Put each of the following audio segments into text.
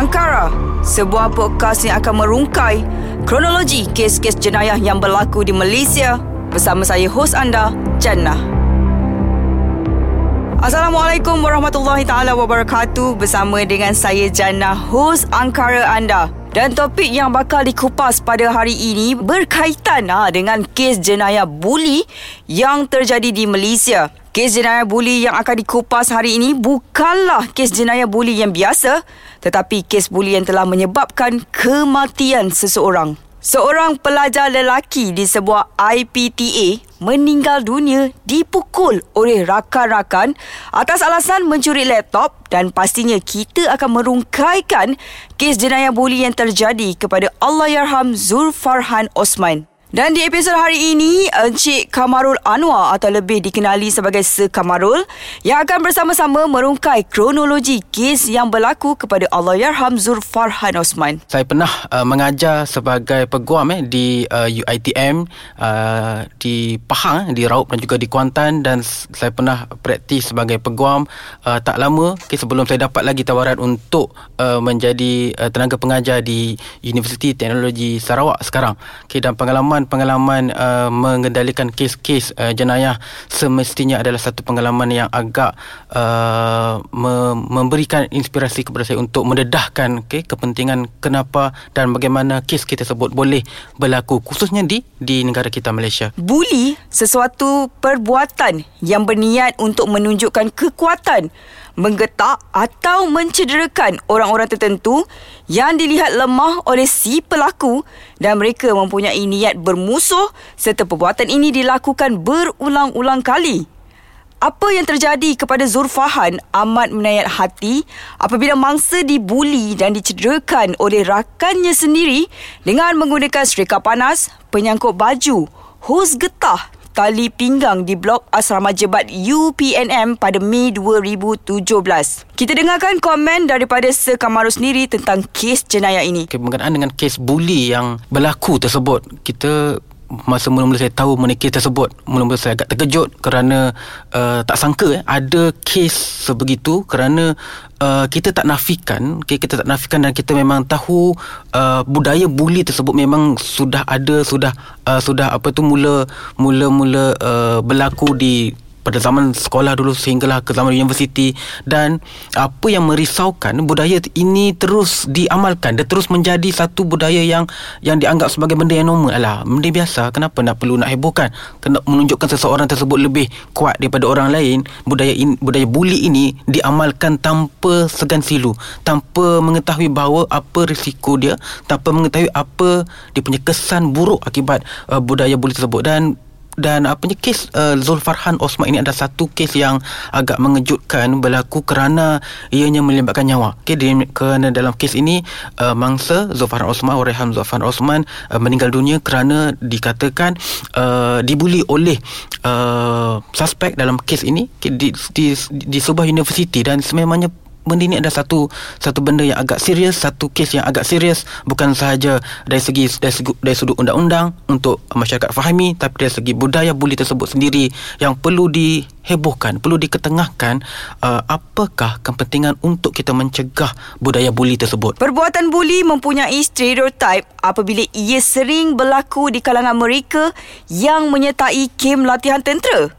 Angkara, sebuah podcast yang akan merungkai kronologi kes-kes jenayah yang berlaku di Malaysia bersama saya hos anda, Jannah. Assalamualaikum warahmatullahi taala wabarakatuh bersama dengan saya Jannah hos Angkara anda. Dan topik yang bakal dikupas pada hari ini berkaitan ha, dengan kes jenayah buli yang terjadi di Malaysia. Kes jenayah buli yang akan dikupas hari ini bukanlah kes jenayah buli yang biasa tetapi kes buli yang telah menyebabkan kematian seseorang. Seorang pelajar lelaki di sebuah IPTA meninggal dunia dipukul oleh rakan-rakan atas alasan mencuri laptop dan pastinya kita akan merungkaikan kes jenayah buli yang terjadi kepada Allahyarham Zulfarhan Osman. Dan di episod hari ini, Encik Kamarul Anwar atau lebih dikenali sebagai Sir Kamarul yang akan bersama-sama merungkai kronologi kes yang berlaku kepada Allahyarham Zur Farhan Osman. Saya pernah uh, mengajar sebagai peguam eh, di uh, UITM uh, di Pahang, di Raup dan juga di Kuantan dan saya pernah praktis sebagai peguam uh, tak lama okay, sebelum saya dapat lagi tawaran untuk uh, menjadi uh, tenaga pengajar di Universiti Teknologi Sarawak sekarang. Okay, dan pengalaman pengalaman uh, mengendalikan kes-kes uh, jenayah semestinya adalah satu pengalaman yang agak uh, me- memberikan inspirasi kepada saya untuk mendedahkan okay, kepentingan kenapa dan bagaimana kes kita tersebut boleh berlaku khususnya di di negara kita Malaysia. Buli sesuatu perbuatan yang berniat untuk menunjukkan kekuatan menggetak atau mencederakan orang-orang tertentu yang dilihat lemah oleh si pelaku dan mereka mempunyai niat bermusuh serta perbuatan ini dilakukan berulang-ulang kali. Apa yang terjadi kepada Zulfahan amat menayat hati apabila mangsa dibuli dan dicederakan oleh rakannya sendiri dengan menggunakan serika panas, penyangkut baju, hos getah tali pinggang di blok asrama jebat UPNM pada Mei 2017. Kita dengarkan komen daripada Sir Kamaru sendiri tentang kes jenayah ini. Berkenaan dengan kes buli yang berlaku tersebut, kita masa mula-mula saya tahu mengenai kes tersebut mula-mula saya agak terkejut kerana uh, tak sangka eh, ada kes sebegitu kerana uh, kita tak nafikan okay, kita tak nafikan dan kita memang tahu uh, budaya buli tersebut memang sudah ada sudah uh, sudah apa tu mula mula-mula uh, berlaku di pada zaman sekolah dulu sehinggalah ke zaman universiti. Dan apa yang merisaukan budaya ini terus diamalkan. Dan terus menjadi satu budaya yang yang dianggap sebagai benda yang normal. Alah benda biasa kenapa nak perlu nak hebohkan? Kena menunjukkan seseorang tersebut lebih kuat daripada orang lain budaya in, budaya buli ini diamalkan tanpa segan silu. Tanpa mengetahui bahawa apa risiko dia tanpa mengetahui apa dia punya kesan buruk akibat uh, budaya buli tersebut. Dan dan apanya kes uh, Zulfarhan Osman ini adalah satu kes yang agak mengejutkan berlaku kerana ianya melibatkan nyawa. Okey kerana dalam kes ini uh, mangsa Zulfarhan Osman Rehan Zulfarhan Osman uh, meninggal dunia kerana dikatakan uh, dibuli oleh uh, suspek dalam kes ini di, di, di sebuah universiti dan sememangnya benda ini adalah satu satu benda yang agak serius satu kes yang agak serius. Bukan sahaja dari segi dari, segi, dari sudut undang-undang untuk masyarakat fahami tapi dari segi budaya buli tersebut sendiri yang perlu dihebohkan perlu diketengahkan uh, apakah kepentingan untuk kita mencegah budaya buli tersebut? Perbuatan buli mempunyai stereotip apabila ia sering berlaku di kalangan mereka yang menyertai kem latihan tentera.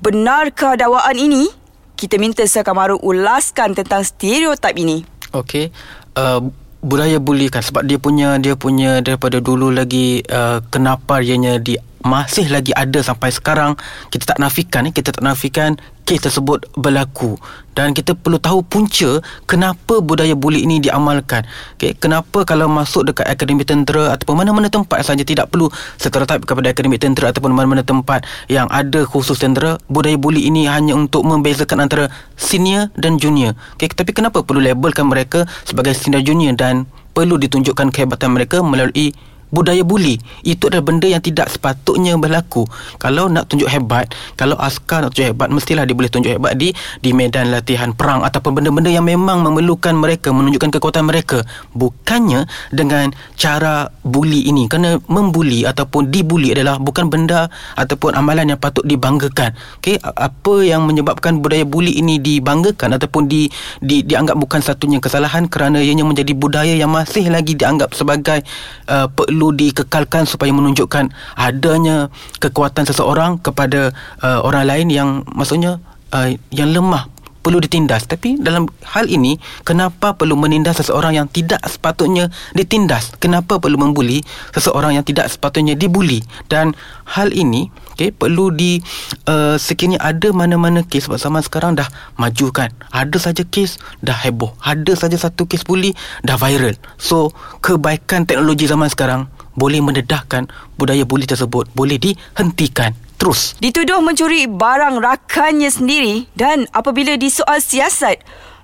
Benarkah dakwaan ini kita minta Sir Kamaru ulaskan tentang stereotip ini. Okey. Uh, budaya buli kan sebab dia punya dia punya daripada dulu lagi uh, kenapa ianya di masih lagi ada sampai sekarang kita tak nafikan eh kita tak nafikan kes tersebut berlaku. Dan kita perlu tahu punca kenapa budaya buli ini diamalkan. Okey kenapa kalau masuk dekat akademi tentera ataupun mana-mana tempat saja tidak perlu stereotip kepada akademi tentera ataupun mana-mana tempat yang ada khusus tentera budaya buli ini hanya untuk membezakan antara senior dan junior. Okey tapi kenapa perlu labelkan mereka sebagai senior junior dan perlu ditunjukkan kehebatan mereka melalui budaya buli itu adalah benda yang tidak sepatutnya berlaku. Kalau nak tunjuk hebat kalau askar nak tunjuk hebat mestilah dia boleh tunjuk hebat di di medan latihan perang ataupun benda-benda yang memang memerlukan mereka menunjukkan kekuatan mereka. Bukannya dengan cara buli ini. Kerana membuli ataupun dibuli adalah bukan benda ataupun amalan yang patut dibanggakan. Okey apa yang menyebabkan budaya buli ini dibanggakan ataupun di, di dianggap bukan satunya kesalahan kerana ianya menjadi budaya yang masih lagi dianggap sebagai uh, perlu dikekalkan supaya menunjukkan adanya kekuatan seseorang kepada uh, orang lain yang maksudnya uh, yang lemah perlu ditindas. Tapi dalam hal ini kenapa perlu menindas seseorang yang tidak sepatutnya ditindas? Kenapa perlu membuli seseorang yang tidak sepatutnya dibuli? Dan hal ini okay, perlu di uh, sekiranya ada mana-mana kes sebab zaman sekarang dah maju kan. Ada saja kes dah heboh. Ada saja satu kes buli dah viral. So kebaikan teknologi zaman sekarang boleh mendedahkan budaya buli tersebut. Boleh dihentikan. Terus. Dituduh mencuri barang rakannya sendiri dan apabila disoal siasat,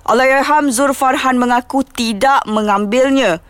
Allahyarham Zur Farhan mengaku tidak mengambilnya.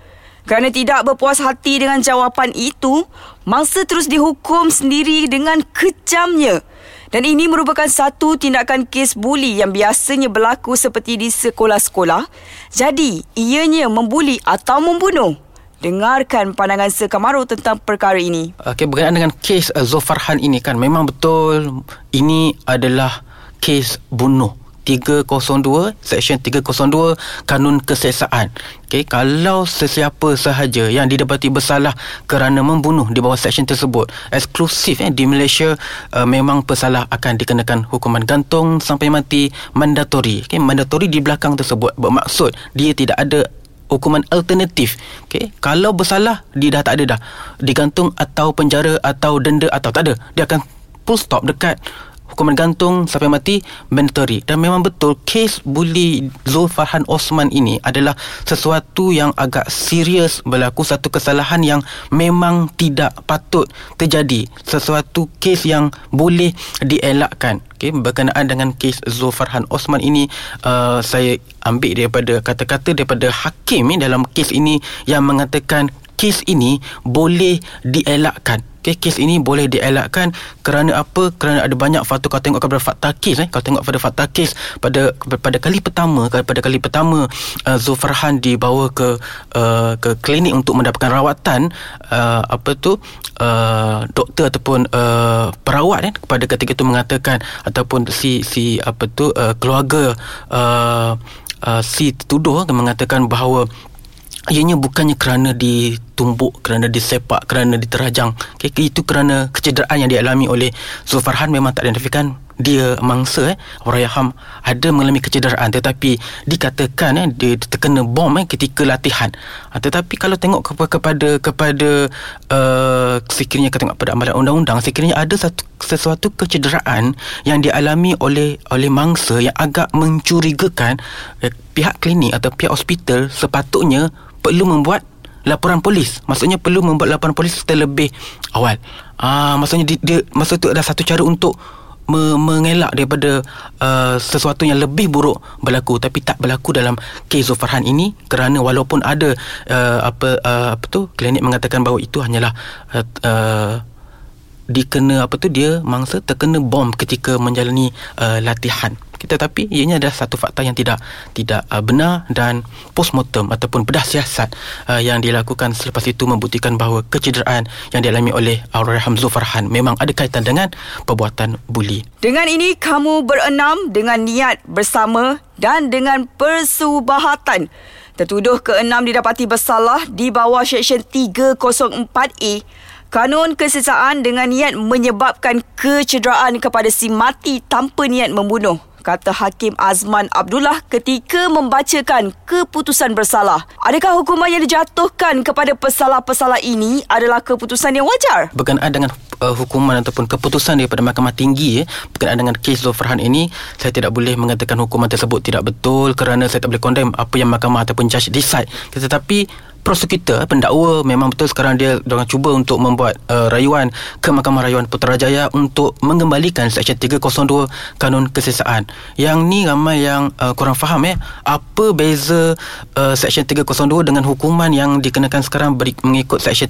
Kerana tidak berpuas hati dengan jawapan itu, mangsa terus dihukum sendiri dengan kejamnya. Dan ini merupakan satu tindakan kes buli yang biasanya berlaku seperti di sekolah-sekolah. Jadi, ianya membuli atau membunuh. Dengarkan pandangan Sekamaru tentang perkara ini. Okey, berkenaan dengan kes uh, Zofarhan ini kan memang betul ini adalah kes bunuh. 302 Seksyen 302 Kanun Kesesaan okay, Kalau sesiapa sahaja Yang didapati bersalah Kerana membunuh Di bawah seksyen tersebut Eksklusif eh, Di Malaysia uh, Memang pesalah Akan dikenakan hukuman gantung Sampai mati Mandatori okay, Mandatori di belakang tersebut Bermaksud Dia tidak ada hukuman alternatif. Okey, kalau bersalah dia dah tak ada dah. Digantung atau penjara atau denda atau tak ada. Dia akan full stop dekat hukuman gantung sampai mati mandatory. Dan memang betul kes buli Zulfarhan Osman ini adalah sesuatu yang agak serius berlaku satu kesalahan yang memang tidak patut terjadi. Sesuatu kes yang boleh dielakkan. Okay, berkenaan dengan kes Zulfarhan Osman ini uh, saya ambil daripada kata-kata daripada hakim eh, dalam kes ini yang mengatakan kes ini boleh dielakkan Okay, kes ini boleh dielakkan kerana apa? Kerana ada banyak faktor kalau tengok kepada fakta kes eh. Kalau tengok pada fakta kes pada pada kali pertama pada kali pertama uh, Zulfarhan dibawa ke uh, ke klinik untuk mendapatkan rawatan uh, apa tu uh, doktor ataupun uh, perawat eh kepada ketika itu mengatakan ataupun si si apa tu uh, keluarga uh, uh, si tertuduh mengatakan bahawa Ianya bukannya kerana ditumbuk, kerana disepak, kerana diterajang. Okay, itu kerana kecederaan yang dialami oleh Zulfarhan memang tak identifikan dia mangsa eh Ham ada mengalami kecederaan tetapi dikatakan eh dia terkena bom eh ketika latihan ha, tetapi kalau tengok kepada kepada kepada uh, sekiranya kita tengok pada amalan undang-undang sekiranya ada satu sesuatu kecederaan yang dialami oleh oleh mangsa yang agak mencurigakan eh, pihak klinik atau pihak hospital sepatutnya perlu membuat laporan polis. Maksudnya perlu membuat laporan polis terlebih awal. Ah, maksudnya dia, dia masa tu ada satu cara untuk me, mengelak daripada uh, sesuatu yang lebih buruk berlaku tapi tak berlaku dalam kes Zulfarhan ini kerana walaupun ada uh, apa uh, apa tu klinik mengatakan bahawa itu hanyalah uh, uh, dikena apa tu dia mangsa terkena bom ketika menjalani uh, latihan tetapi ianya adalah satu fakta yang tidak tidak uh, benar dan postmortem ataupun bedah siasat uh, yang dilakukan selepas itu membuktikan bahawa kecederaan yang dialami oleh Allahyarham Zulfarhan memang ada kaitan dengan perbuatan buli. Dengan ini kamu berenam dengan niat bersama dan dengan persubahatan. Tertuduh keenam didapati bersalah di bawah Seksyen 304A Kanun kesesaan dengan niat menyebabkan kecederaan kepada si mati tanpa niat membunuh kata Hakim Azman Abdullah ketika membacakan keputusan bersalah. Adakah hukuman yang dijatuhkan kepada pesalah-pesalah ini adalah keputusan yang wajar? Berkenaan dengan uh, hukuman ataupun keputusan daripada mahkamah tinggi eh, berkenaan dengan kes Zul Farhan ini saya tidak boleh mengatakan hukuman tersebut tidak betul kerana saya tak boleh condemn apa yang mahkamah ataupun judge decide tetapi prosecutor pendakwa memang betul sekarang dia dengan cuba untuk membuat uh, rayuan ke Mahkamah Rayuan Putrajaya untuk mengembalikan Seksyen 302 Kanun Kesesaan. Yang ni ramai yang uh, kurang faham ya. Apa beza uh, Seksyen 302 dengan hukuman yang dikenakan sekarang beri, mengikut Seksyen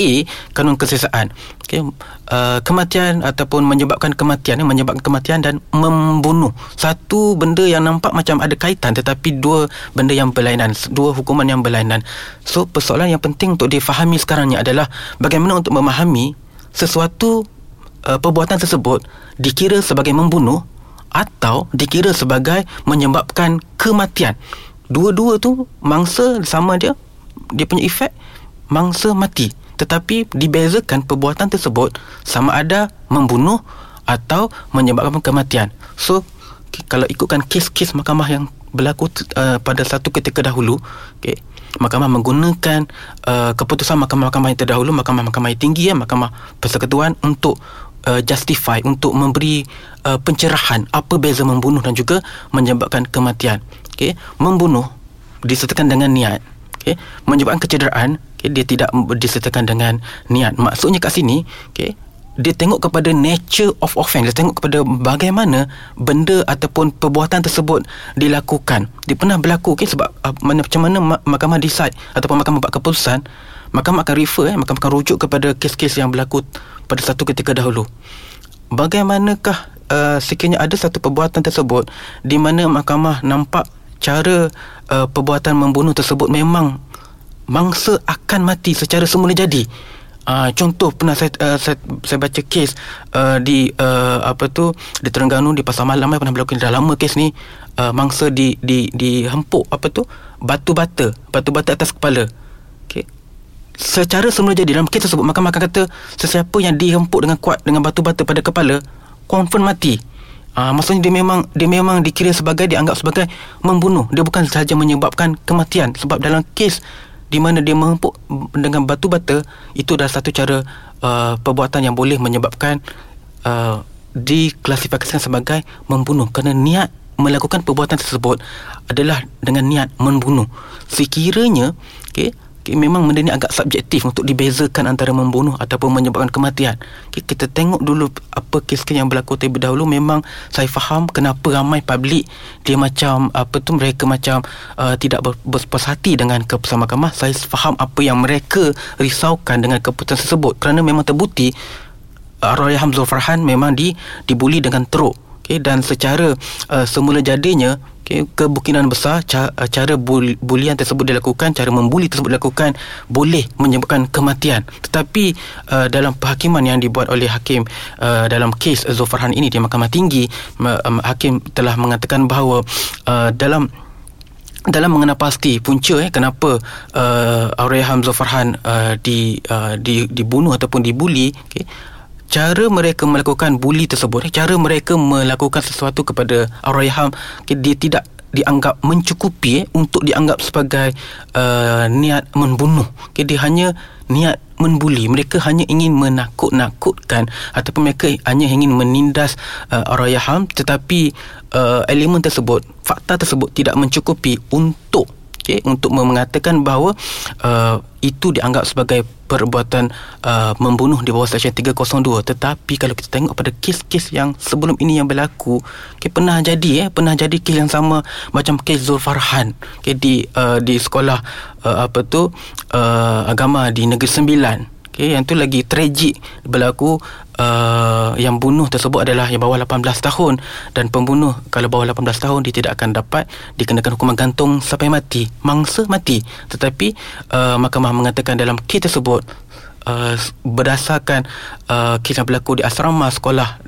304A Kanun Kesesaan. Okay. Uh, kematian ataupun menyebabkan kematian menyebabkan kematian dan membunuh. Satu benda yang nampak macam ada kaitan tetapi dua benda yang berlainan, dua hukuman yang berlainan. So persoalan yang penting untuk difahami sekarang ni adalah bagaimana untuk memahami sesuatu uh, perbuatan tersebut dikira sebagai membunuh atau dikira sebagai menyebabkan kematian. Dua-dua tu mangsa sama dia dia punya efek mangsa mati tetapi dibezakan perbuatan tersebut sama ada membunuh atau menyebabkan kematian. So kalau ikutkan kes-kes mahkamah yang berlaku uh, pada satu ketika dahulu, okey mahkamah menggunakan uh, keputusan mahkamah-mahkamah yang terdahulu mahkamah-mahkamah yang tinggi ya mahkamah persekutuan untuk uh, justify untuk memberi uh, pencerahan apa beza membunuh dan juga menyebabkan kematian okey membunuh disertakan dengan niat okey menyebabkan kecederaan okey dia tidak disertakan dengan niat. Maksudnya kat sini okey dia tengok kepada nature of offence dia tengok kepada bagaimana benda ataupun perbuatan tersebut dilakukan. Dia pernah berlaku okay, sebab uh, mana, macam mana mahkamah decide ataupun mahkamah buat keputusan mahkamah akan refer eh, mahkamah akan rujuk kepada kes-kes yang berlaku pada satu ketika dahulu. Bagaimanakah uh, sekiranya ada satu perbuatan tersebut di mana mahkamah nampak cara uh, perbuatan membunuh tersebut memang mangsa akan mati secara semula jadi. Uh, contoh pernah saya, uh, saya saya baca kes uh, di uh, apa tu di Terengganu di Pasar Malam pernah berlaku dah lama kes ni uh, mangsa di di di hempuk apa tu batu bata batu bata atas kepala. Okey. Secara semula jadi dalam kes tersebut mahkamah akan kata sesiapa yang dihempuk dengan kuat dengan batu bata pada kepala confirm mati. Uh, maksudnya dia memang dia memang dikira sebagai dianggap sebagai membunuh. Dia bukan sahaja menyebabkan kematian. Sebab dalam kes di mana dia mengempuk dengan batu bata itu adalah satu cara uh, perbuatan yang boleh menyebabkan uh, diklasifikasikan sebagai membunuh. Kerana niat melakukan perbuatan tersebut adalah dengan niat membunuh. Sekiranya okay, memang benda ni agak subjektif untuk dibezakan antara membunuh ataupun menyebabkan kematian. Okay, kita tengok dulu apa kes-kes yang berlaku terlebih dahulu memang saya faham kenapa ramai publik dia macam apa tu mereka macam uh, tidak berpuas hati dengan keputusan mahkamah. Saya faham apa yang mereka risaukan dengan keputusan tersebut kerana memang terbukti uh, Roy Hamzul Farhan memang di dibuli dengan teruk. Okay, dan secara uh, semula jadinya okay, kebukinan besar cara, cara bulian tersebut dilakukan cara membuli tersebut dilakukan boleh menyebabkan kematian. Tetapi uh, dalam penghakiman yang dibuat oleh hakim uh, dalam kes Zulfarhan ini di mahkamah tinggi um, hakim telah mengatakan bahawa uh, dalam dalam mengenal pasti punca eh kenapa uh, Aureham Zulfarhan uh, di, uh, di dibunuh ataupun dibuli okay, cara mereka melakukan bully tersebut cara mereka melakukan sesuatu kepada Arwaham dia tidak dianggap mencukupi eh, untuk dianggap sebagai uh, niat membunuh. Okay, dia hanya niat membuli. Mereka hanya ingin menakut-nakutkan ataupun mereka hanya ingin menindas uh, Arwaham tetapi uh, elemen tersebut fakta tersebut tidak mencukupi untuk okay, untuk mengatakan bahawa uh, itu dianggap sebagai perbuatan uh, membunuh di bawah Seksyen 302 tetapi kalau kita tengok pada kes-kes yang sebelum ini yang berlaku okay, pernah jadi eh pernah jadi kes yang sama macam kes Zulfarhan okay, di uh, di sekolah uh, apa tu uh, agama di Negeri Sembilan okay, yang tu lagi tragik berlaku uh, yang bunuh tersebut adalah yang bawah 18 tahun. Dan pembunuh kalau bawah 18 tahun dia tidak akan dapat dikenakan hukuman gantung sampai mati. Mangsa mati. Tetapi uh, mahkamah mengatakan dalam kes tersebut Uh, berdasarkan uh, kes yang berlaku di asrama sekolah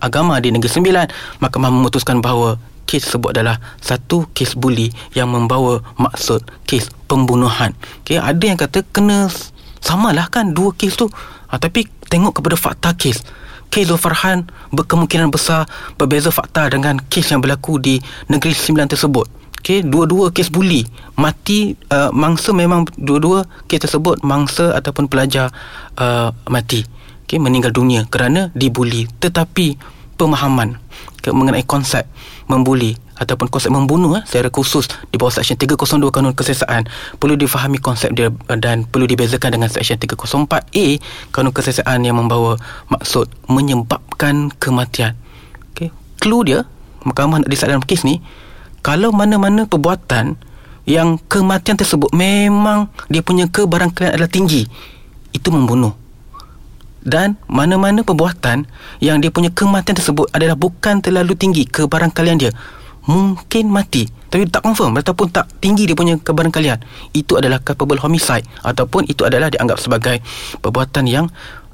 agama di Negeri Sembilan mahkamah memutuskan bahawa kes tersebut adalah satu kes buli yang membawa maksud kes pembunuhan. Okay, ada yang kata kena samalah kan dua kes tu. Ha, tapi tengok kepada fakta kes. Kes Farhan berkemungkinan besar berbeza fakta dengan kes yang berlaku di negeri sembilan tersebut. Okay, dua-dua kes buli. Mati uh, mangsa memang dua-dua kes tersebut mangsa ataupun pelajar uh, mati. Okay, meninggal dunia kerana dibuli. Tetapi pemahaman ke, mengenai konsep membuli ataupun konsep membunuh eh, secara khusus di bawah Seksyen 302 Kanun Kesesaan perlu difahami konsep dia eh, dan perlu dibezakan dengan Seksyen 304A Kanun Kesesaan yang membawa maksud menyebabkan kematian. Okay. Clue dia, mahkamah nak decide dalam kes ni, kalau mana-mana perbuatan yang kematian tersebut memang dia punya kebarangkalian adalah tinggi, itu membunuh dan mana-mana perbuatan yang dia punya kematian tersebut adalah bukan terlalu tinggi kebarangkalian dia. Mungkin mati tapi tak confirm ataupun tak tinggi dia punya kebarangkalian itu adalah culpable homicide ataupun itu adalah dianggap sebagai perbuatan yang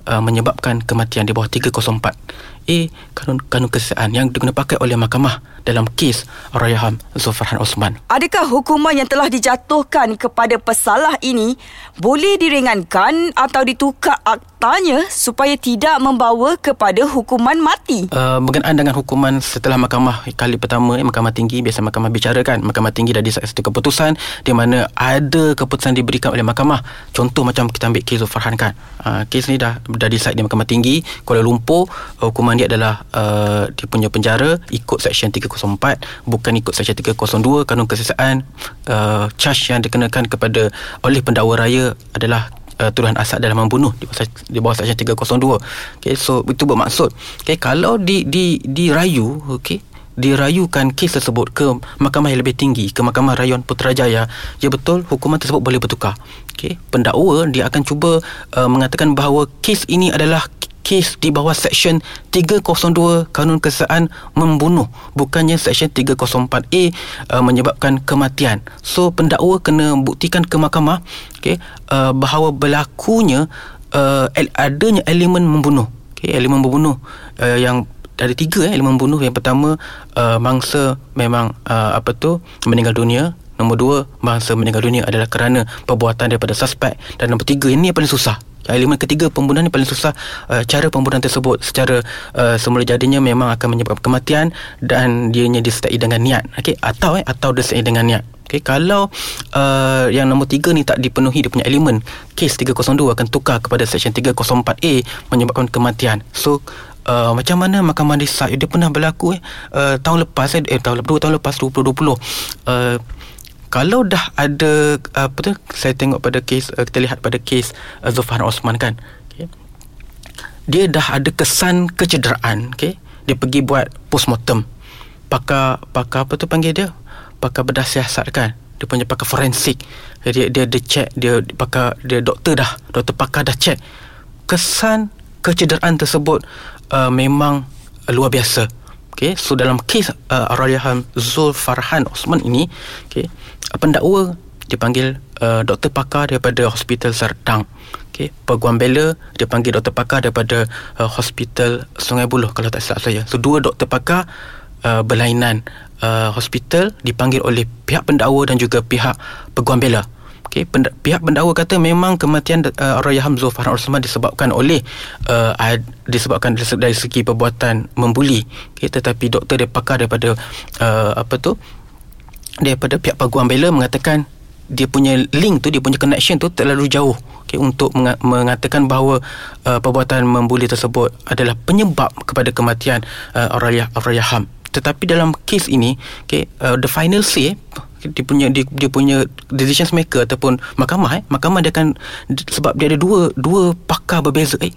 uh, menyebabkan kematian di bawah 304 A kanun kanun kesihatan yang digunakan pakai oleh mahkamah dalam kes Rayaham Zulfarhan Osman. Adakah hukuman yang telah dijatuhkan kepada pesalah ini boleh diringankan atau ditukar aktanya supaya tidak membawa kepada hukuman mati? Uh, berkenaan dengan hukuman setelah mahkamah kali pertama, eh, mahkamah tinggi biasa mahkamah bicara kan, mahkamah tinggi dah decide satu keputusan di mana ada keputusan diberikan oleh mahkamah. Contoh macam kita ambil kes Zulfarhan kan. Uh, kes ni dah dah decide di mahkamah tinggi Kuala Lumpur hukuman dia adalah uh, dia punya penjara ikut seksyen 304 bukan ikut seksyen 302 kanun kesesaan uh, charge yang dikenakan kepada oleh pendakwa raya adalah uh, tuduhan asal dalam membunuh di bawah, di bawah seksyen 302 okay, so itu bermaksud okay, kalau di di dirayu okay, dirayukan kes tersebut ke mahkamah yang lebih tinggi ke mahkamah rayuan Putrajaya ya betul hukuman tersebut boleh bertukar okey pendakwa dia akan cuba uh, mengatakan bahawa kes ini adalah kes di bawah Seksyen 302 Kanun Kesesaan membunuh bukannya Seksyen 304A uh, menyebabkan kematian. So pendakwa kena buktikan ke mahkamah okay, uh, bahawa berlakunya uh, adanya elemen membunuh. Okay, elemen membunuh uh, yang ada tiga eh, elemen membunuh. Yang pertama uh, mangsa memang uh, apa tu meninggal dunia. Nombor dua, mangsa meninggal dunia adalah kerana perbuatan daripada suspek. Dan nombor tiga, ini yang paling susah. Elemen ketiga pembunuhan ni paling susah uh, cara pembunuhan tersebut secara uh, semula jadinya memang akan menyebabkan kematian dan dianya disertai dengan niat okey atau eh atau disertai dengan niat okey kalau uh, yang nombor tiga ni tak dipenuhi dia punya elemen kes 302 akan tukar kepada seksyen 304A menyebabkan kematian so Uh, macam mana mahkamah decide dia pernah berlaku eh? Uh, tahun lepas eh, eh tahun lepas tahun lepas 2020 uh, kalau dah ada apa tu saya tengok pada kes uh, kita lihat pada kes uh, Osman kan okay. dia dah ada kesan kecederaan okay. dia pergi buat postmortem. Pakar pakar apa tu panggil dia? Pakar bedah siasat kan? Dia punya pakar forensik. Dia dia dia check dia pakar dia doktor dah doktor pakar dah check. Kesan kecederaan tersebut uh, memang luar biasa Okay, so dalam kes uh, Arayahan Zul Farhan Osman ini, okay, pendakwa dipanggil uh, doktor pakar daripada Hospital Serdang. Okay, peguam bela dia panggil doktor pakar daripada uh, Hospital Sungai Buloh kalau tak salah saya. So dua doktor pakar uh, berlainan uh, hospital dipanggil oleh pihak pendakwa dan juga pihak peguam bela. Okay, pend- pihak pendakwa kata memang kematian uh, Araya Hamzul Farhan Osman disebabkan oleh uh, disebabkan dari segi perbuatan membuli. Okay, tetapi doktor dia pakar daripada uh, apa tu? Daripada pihak peguam bela mengatakan dia punya link tu dia punya connection tu terlalu jauh okay, untuk meng- mengatakan bahawa uh, perbuatan membuli tersebut adalah penyebab kepada kematian uh, Araya Araya Ham tetapi dalam kes ini okay, uh, the final say dia punya dia, dia punya decision maker ataupun mahkamah eh mahkamah dia akan sebab dia ada dua dua pakar berbeza eh.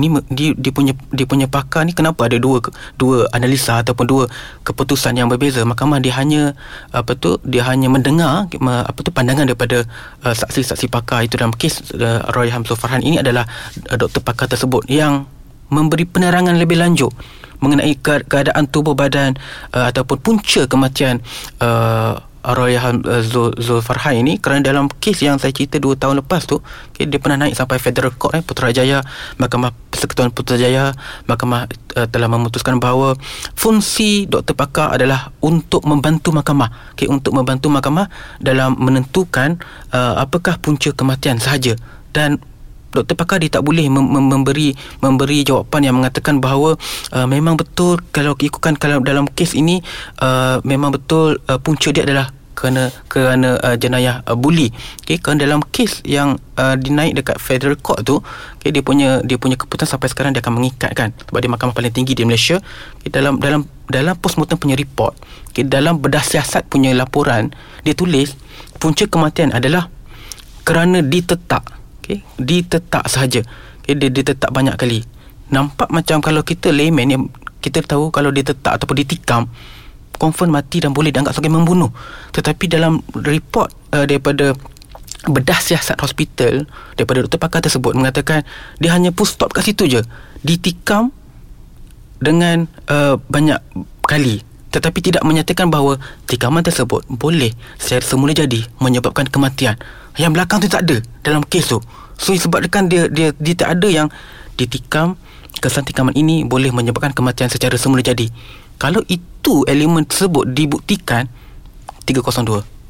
Ni dia, dia punya dia punya pakar ni kenapa ada dua dua analisa ataupun dua keputusan yang berbeza? Mahkamah dia hanya apa tu dia hanya mendengar apa tu pandangan daripada uh, saksi-saksi pakar. Itu dalam kes uh, Roy Hamzul Farhan. Ini adalah uh, doktor pakar tersebut yang memberi penerangan lebih lanjut mengenai keadaan tubuh badan uh, ataupun punca kematian uh, Arwah uh, Zul Farhan ini kerana dalam kes yang saya cerita 2 tahun lepas tu okay, dia pernah naik sampai federal court eh, Putrajaya Mahkamah Persekutuan Putrajaya Mahkamah uh, telah memutuskan bahawa fungsi doktor pakar adalah untuk membantu mahkamah. Okay, untuk membantu mahkamah dalam menentukan uh, apakah punca kematian sahaja. Dan doktor pakar dia tak boleh mem- memberi memberi jawapan yang mengatakan bahawa uh, memang betul kalau ikutkan kalau dalam kes ini uh, memang betul uh, punca dia adalah kerana kerana uh, jenayah uh, buli. Okey kerana dalam kes yang uh, dinaik dekat federal court tu okey dia punya dia punya keputusan sampai sekarang dia akan mengikat kan sebab dia mahkamah paling tinggi di Malaysia. Okay, dalam dalam dalam postmortem punya report okay, dalam bedah siasat punya laporan dia tulis punca kematian adalah kerana ditetak okey ditetak sahaja okay, dia ditetak banyak kali nampak macam kalau kita layman ni kita tahu kalau ditetak ataupun ditikam confirm mati dan boleh dianggap sebagai membunuh. Tetapi dalam report uh, daripada bedah siasat hospital daripada doktor pakar tersebut mengatakan dia hanya push stop kat situ je. Ditikam dengan uh, banyak kali tetapi tidak menyatakan bahawa tikaman tersebut boleh secara semula jadi menyebabkan kematian. Yang belakang tu tak ada dalam kes tu. So sebabkan dia dia dia tak ada yang ditikam kesan tikaman ini boleh menyebabkan kematian secara semula jadi. Kalau itu elemen tersebut dibuktikan 302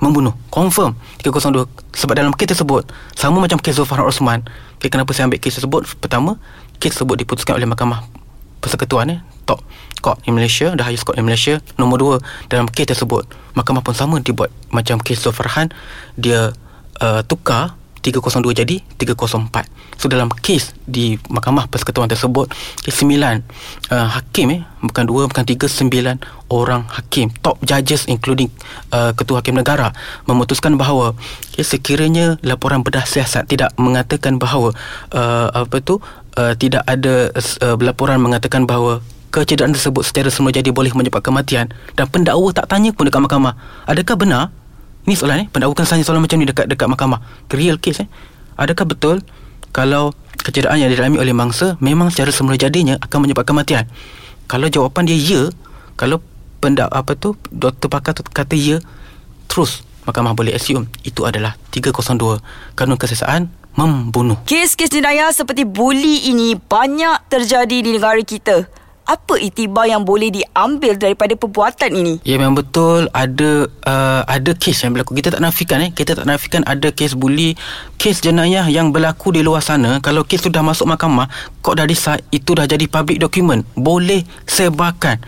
membunuh confirm 302 sebab dalam kes tersebut sama macam kes Zulfan Osman okay, kenapa saya ambil kes tersebut pertama kes tersebut diputuskan oleh mahkamah persekutuan eh, top court di Malaysia the highest court di Malaysia nombor dua dalam kes tersebut. Mahkamah pun sama dibuat macam kes Zulfarhan dia uh, tukar 302 jadi 304 so dalam kes di mahkamah persekutuan tersebut kes 9 uh, hakim eh bukan 2 bukan 3 9 orang hakim top judges including uh, ketua hakim negara memutuskan bahawa okay, sekiranya laporan bedah siasat tidak mengatakan bahawa uh, apa tu uh, tidak ada uh, laporan mengatakan bahawa kecederaan tersebut secara semula jadi boleh menyebabkan kematian. Dan pendakwa tak tanya pun dekat mahkamah. Adakah benar? Ni soalan eh. Pendakwa kena tanya soalan macam ni Dekat dekat mahkamah. Real case eh. Adakah betul Kalau Kecederaan yang dialami oleh mangsa Memang secara semula jadinya Akan menyebabkan kematian? Kalau jawapan dia ya Kalau pendak apa tu Doktor pakar tu kata ya Terus Mahkamah boleh assume Itu adalah 302 Kanun kesesaan Membunuh. Kes-kes jenayah seperti buli ini Banyak terjadi di negara kita apa itibar yang boleh diambil daripada perbuatan ini? Ya memang betul ada uh, ada kes yang berlaku. Kita tak nafikan eh. Kita tak nafikan ada kes buli, kes jenayah yang berlaku di luar sana. Kalau kes sudah masuk mahkamah, kok dah decide itu dah jadi public document. Boleh sebarkan.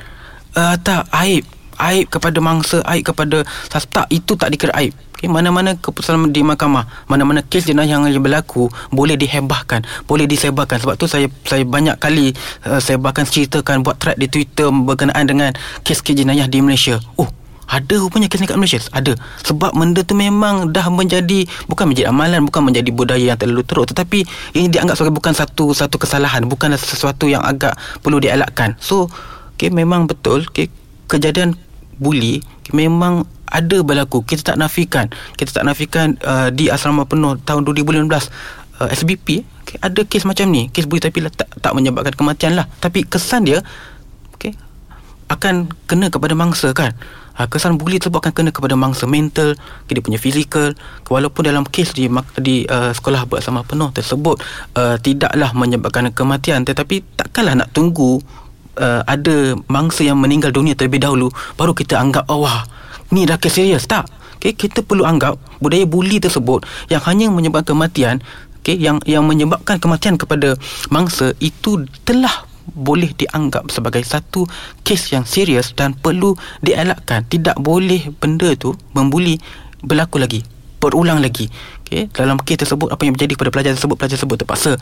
Uh, tak aib aib kepada mangsa, aib kepada tak itu tak dikira aib. Okay, mana-mana keputusan di mahkamah, mana-mana kes jenayah yang berlaku boleh dihebahkan, boleh disebarkan. Sebab tu saya saya banyak kali uh, sebarkan ceritakan buat thread di Twitter berkenaan dengan kes-kes jenayah di Malaysia. Oh, ada rupanya kes ni kat Malaysia Ada Sebab benda tu memang dah menjadi Bukan menjadi amalan Bukan menjadi budaya yang terlalu teruk Tetapi Ini dianggap sebagai bukan satu Satu kesalahan Bukan sesuatu yang agak Perlu dielakkan So okay, Memang betul okay, Kejadian Bully Memang ada berlaku. Kita tak nafikan. Kita tak nafikan uh, di asrama penuh tahun 2015 uh, SBP okay, ada kes macam ni. Kes bully tapi tak, tak menyebabkan kematian lah. Tapi kesan dia okay, akan kena kepada mangsa kan? Uh, kesan bully tersebut akan kena kepada mangsa mental dia punya fizikal. Walaupun dalam kes di di uh, sekolah bersama penuh tersebut uh, tidaklah menyebabkan kematian. Tetapi takkanlah nak tunggu uh, ada mangsa yang meninggal dunia terlebih dahulu baru kita anggap oh wah ni dah kes serius. Tak. Okay, kita perlu anggap budaya buli tersebut yang hanya menyebabkan kematian okay, yang yang menyebabkan kematian kepada mangsa itu telah boleh dianggap sebagai satu kes yang serius dan perlu dielakkan. Tidak boleh benda tu membuli berlaku lagi berulang lagi. Okay, dalam kes tersebut apa yang berjadi kepada pelajar tersebut? Pelajar tersebut terpaksa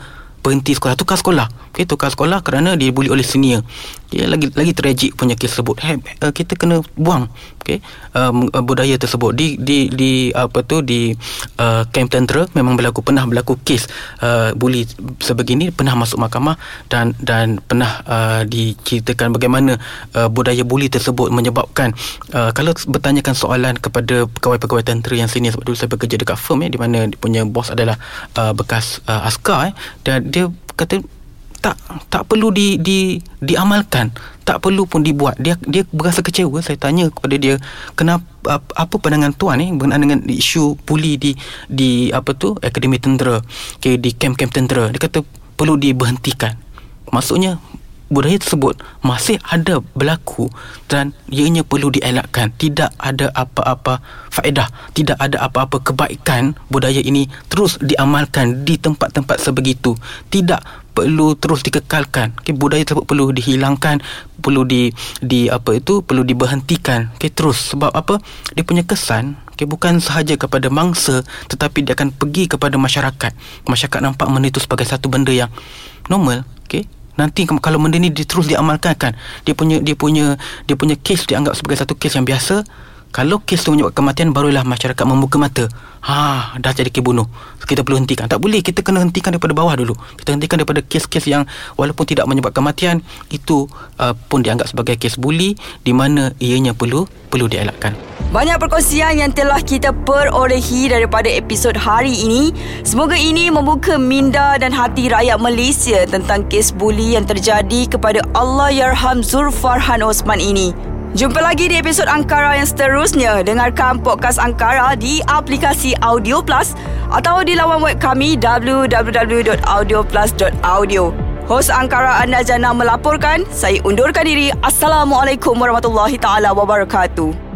berhenti sekolah. Tukar sekolah. Okey tukar sekolah kerana dia oleh senior ya lagi lagi tragik punya kes tersebut. Hey, uh, kita kena buang okey? Um, uh, budaya tersebut. Di di di apa tu di uh, camp tentera memang berlaku pernah berlaku kes uh, buli sebegini pernah masuk mahkamah dan dan pernah uh, diceritakan bagaimana uh, budaya buli tersebut menyebabkan uh, kalau bertanyakan soalan kepada pegawai-pegawai tentera yang senior sebab dulu saya bekerja dekat firm ya di mana punya bos adalah uh, bekas uh, askar eh, dan dia kata tak tak perlu di di diamalkan. Tak perlu pun dibuat. Dia dia berasa kecewa. Saya tanya kepada dia kenapa apa pandangan tuan ni berkenaan dengan isu puli di di apa tu akademi tentera okay, di kem-kem tentera? Dia kata perlu diberhentikan. Maksudnya budaya tersebut masih ada berlaku dan ianya perlu dielakkan. Tidak ada apa-apa faedah tidak ada apa-apa kebaikan budaya ini terus diamalkan di tempat-tempat sebegitu. Tidak perlu terus dikekalkan. Okay, budaya tersebut perlu dihilangkan perlu di di apa itu perlu diberhentikan. Okay, terus. Sebab apa? Dia punya kesan okay, bukan sahaja kepada mangsa tetapi dia akan pergi kepada masyarakat. Masyarakat nampak benda itu sebagai satu benda yang normal okay, nanti kalau benda ni terus diamalkan kan? Dia punya dia punya dia punya kes dianggap sebagai satu kes yang biasa kalau kes tu menyebabkan kematian Barulah masyarakat membuka mata. Ha, dah jadi kes bunuh. Kita perlu hentikan. Tak boleh, kita kena hentikan daripada bawah dulu. Kita hentikan daripada kes-kes yang Walaupun tidak menyebabkan kematian Itu uh, pun dianggap sebagai kes buli Di mana ianya perlu Perlu dielakkan. Banyak perkongsian yang telah kita perolehi Daripada episod hari ini. Semoga ini membuka minda dan hati rakyat Malaysia Tentang kes buli yang terjadi Kepada Allah Yarham Zulfarhan Osman ini Jumpa lagi di episod Angkara yang seterusnya. Dengarkan podcast Angkara di aplikasi Audio Plus atau di laman web kami www.audioplus.audio. Hos Angkara anda Jana melaporkan. Saya undurkan diri. Assalamualaikum warahmatullahi taala wabarakatuh.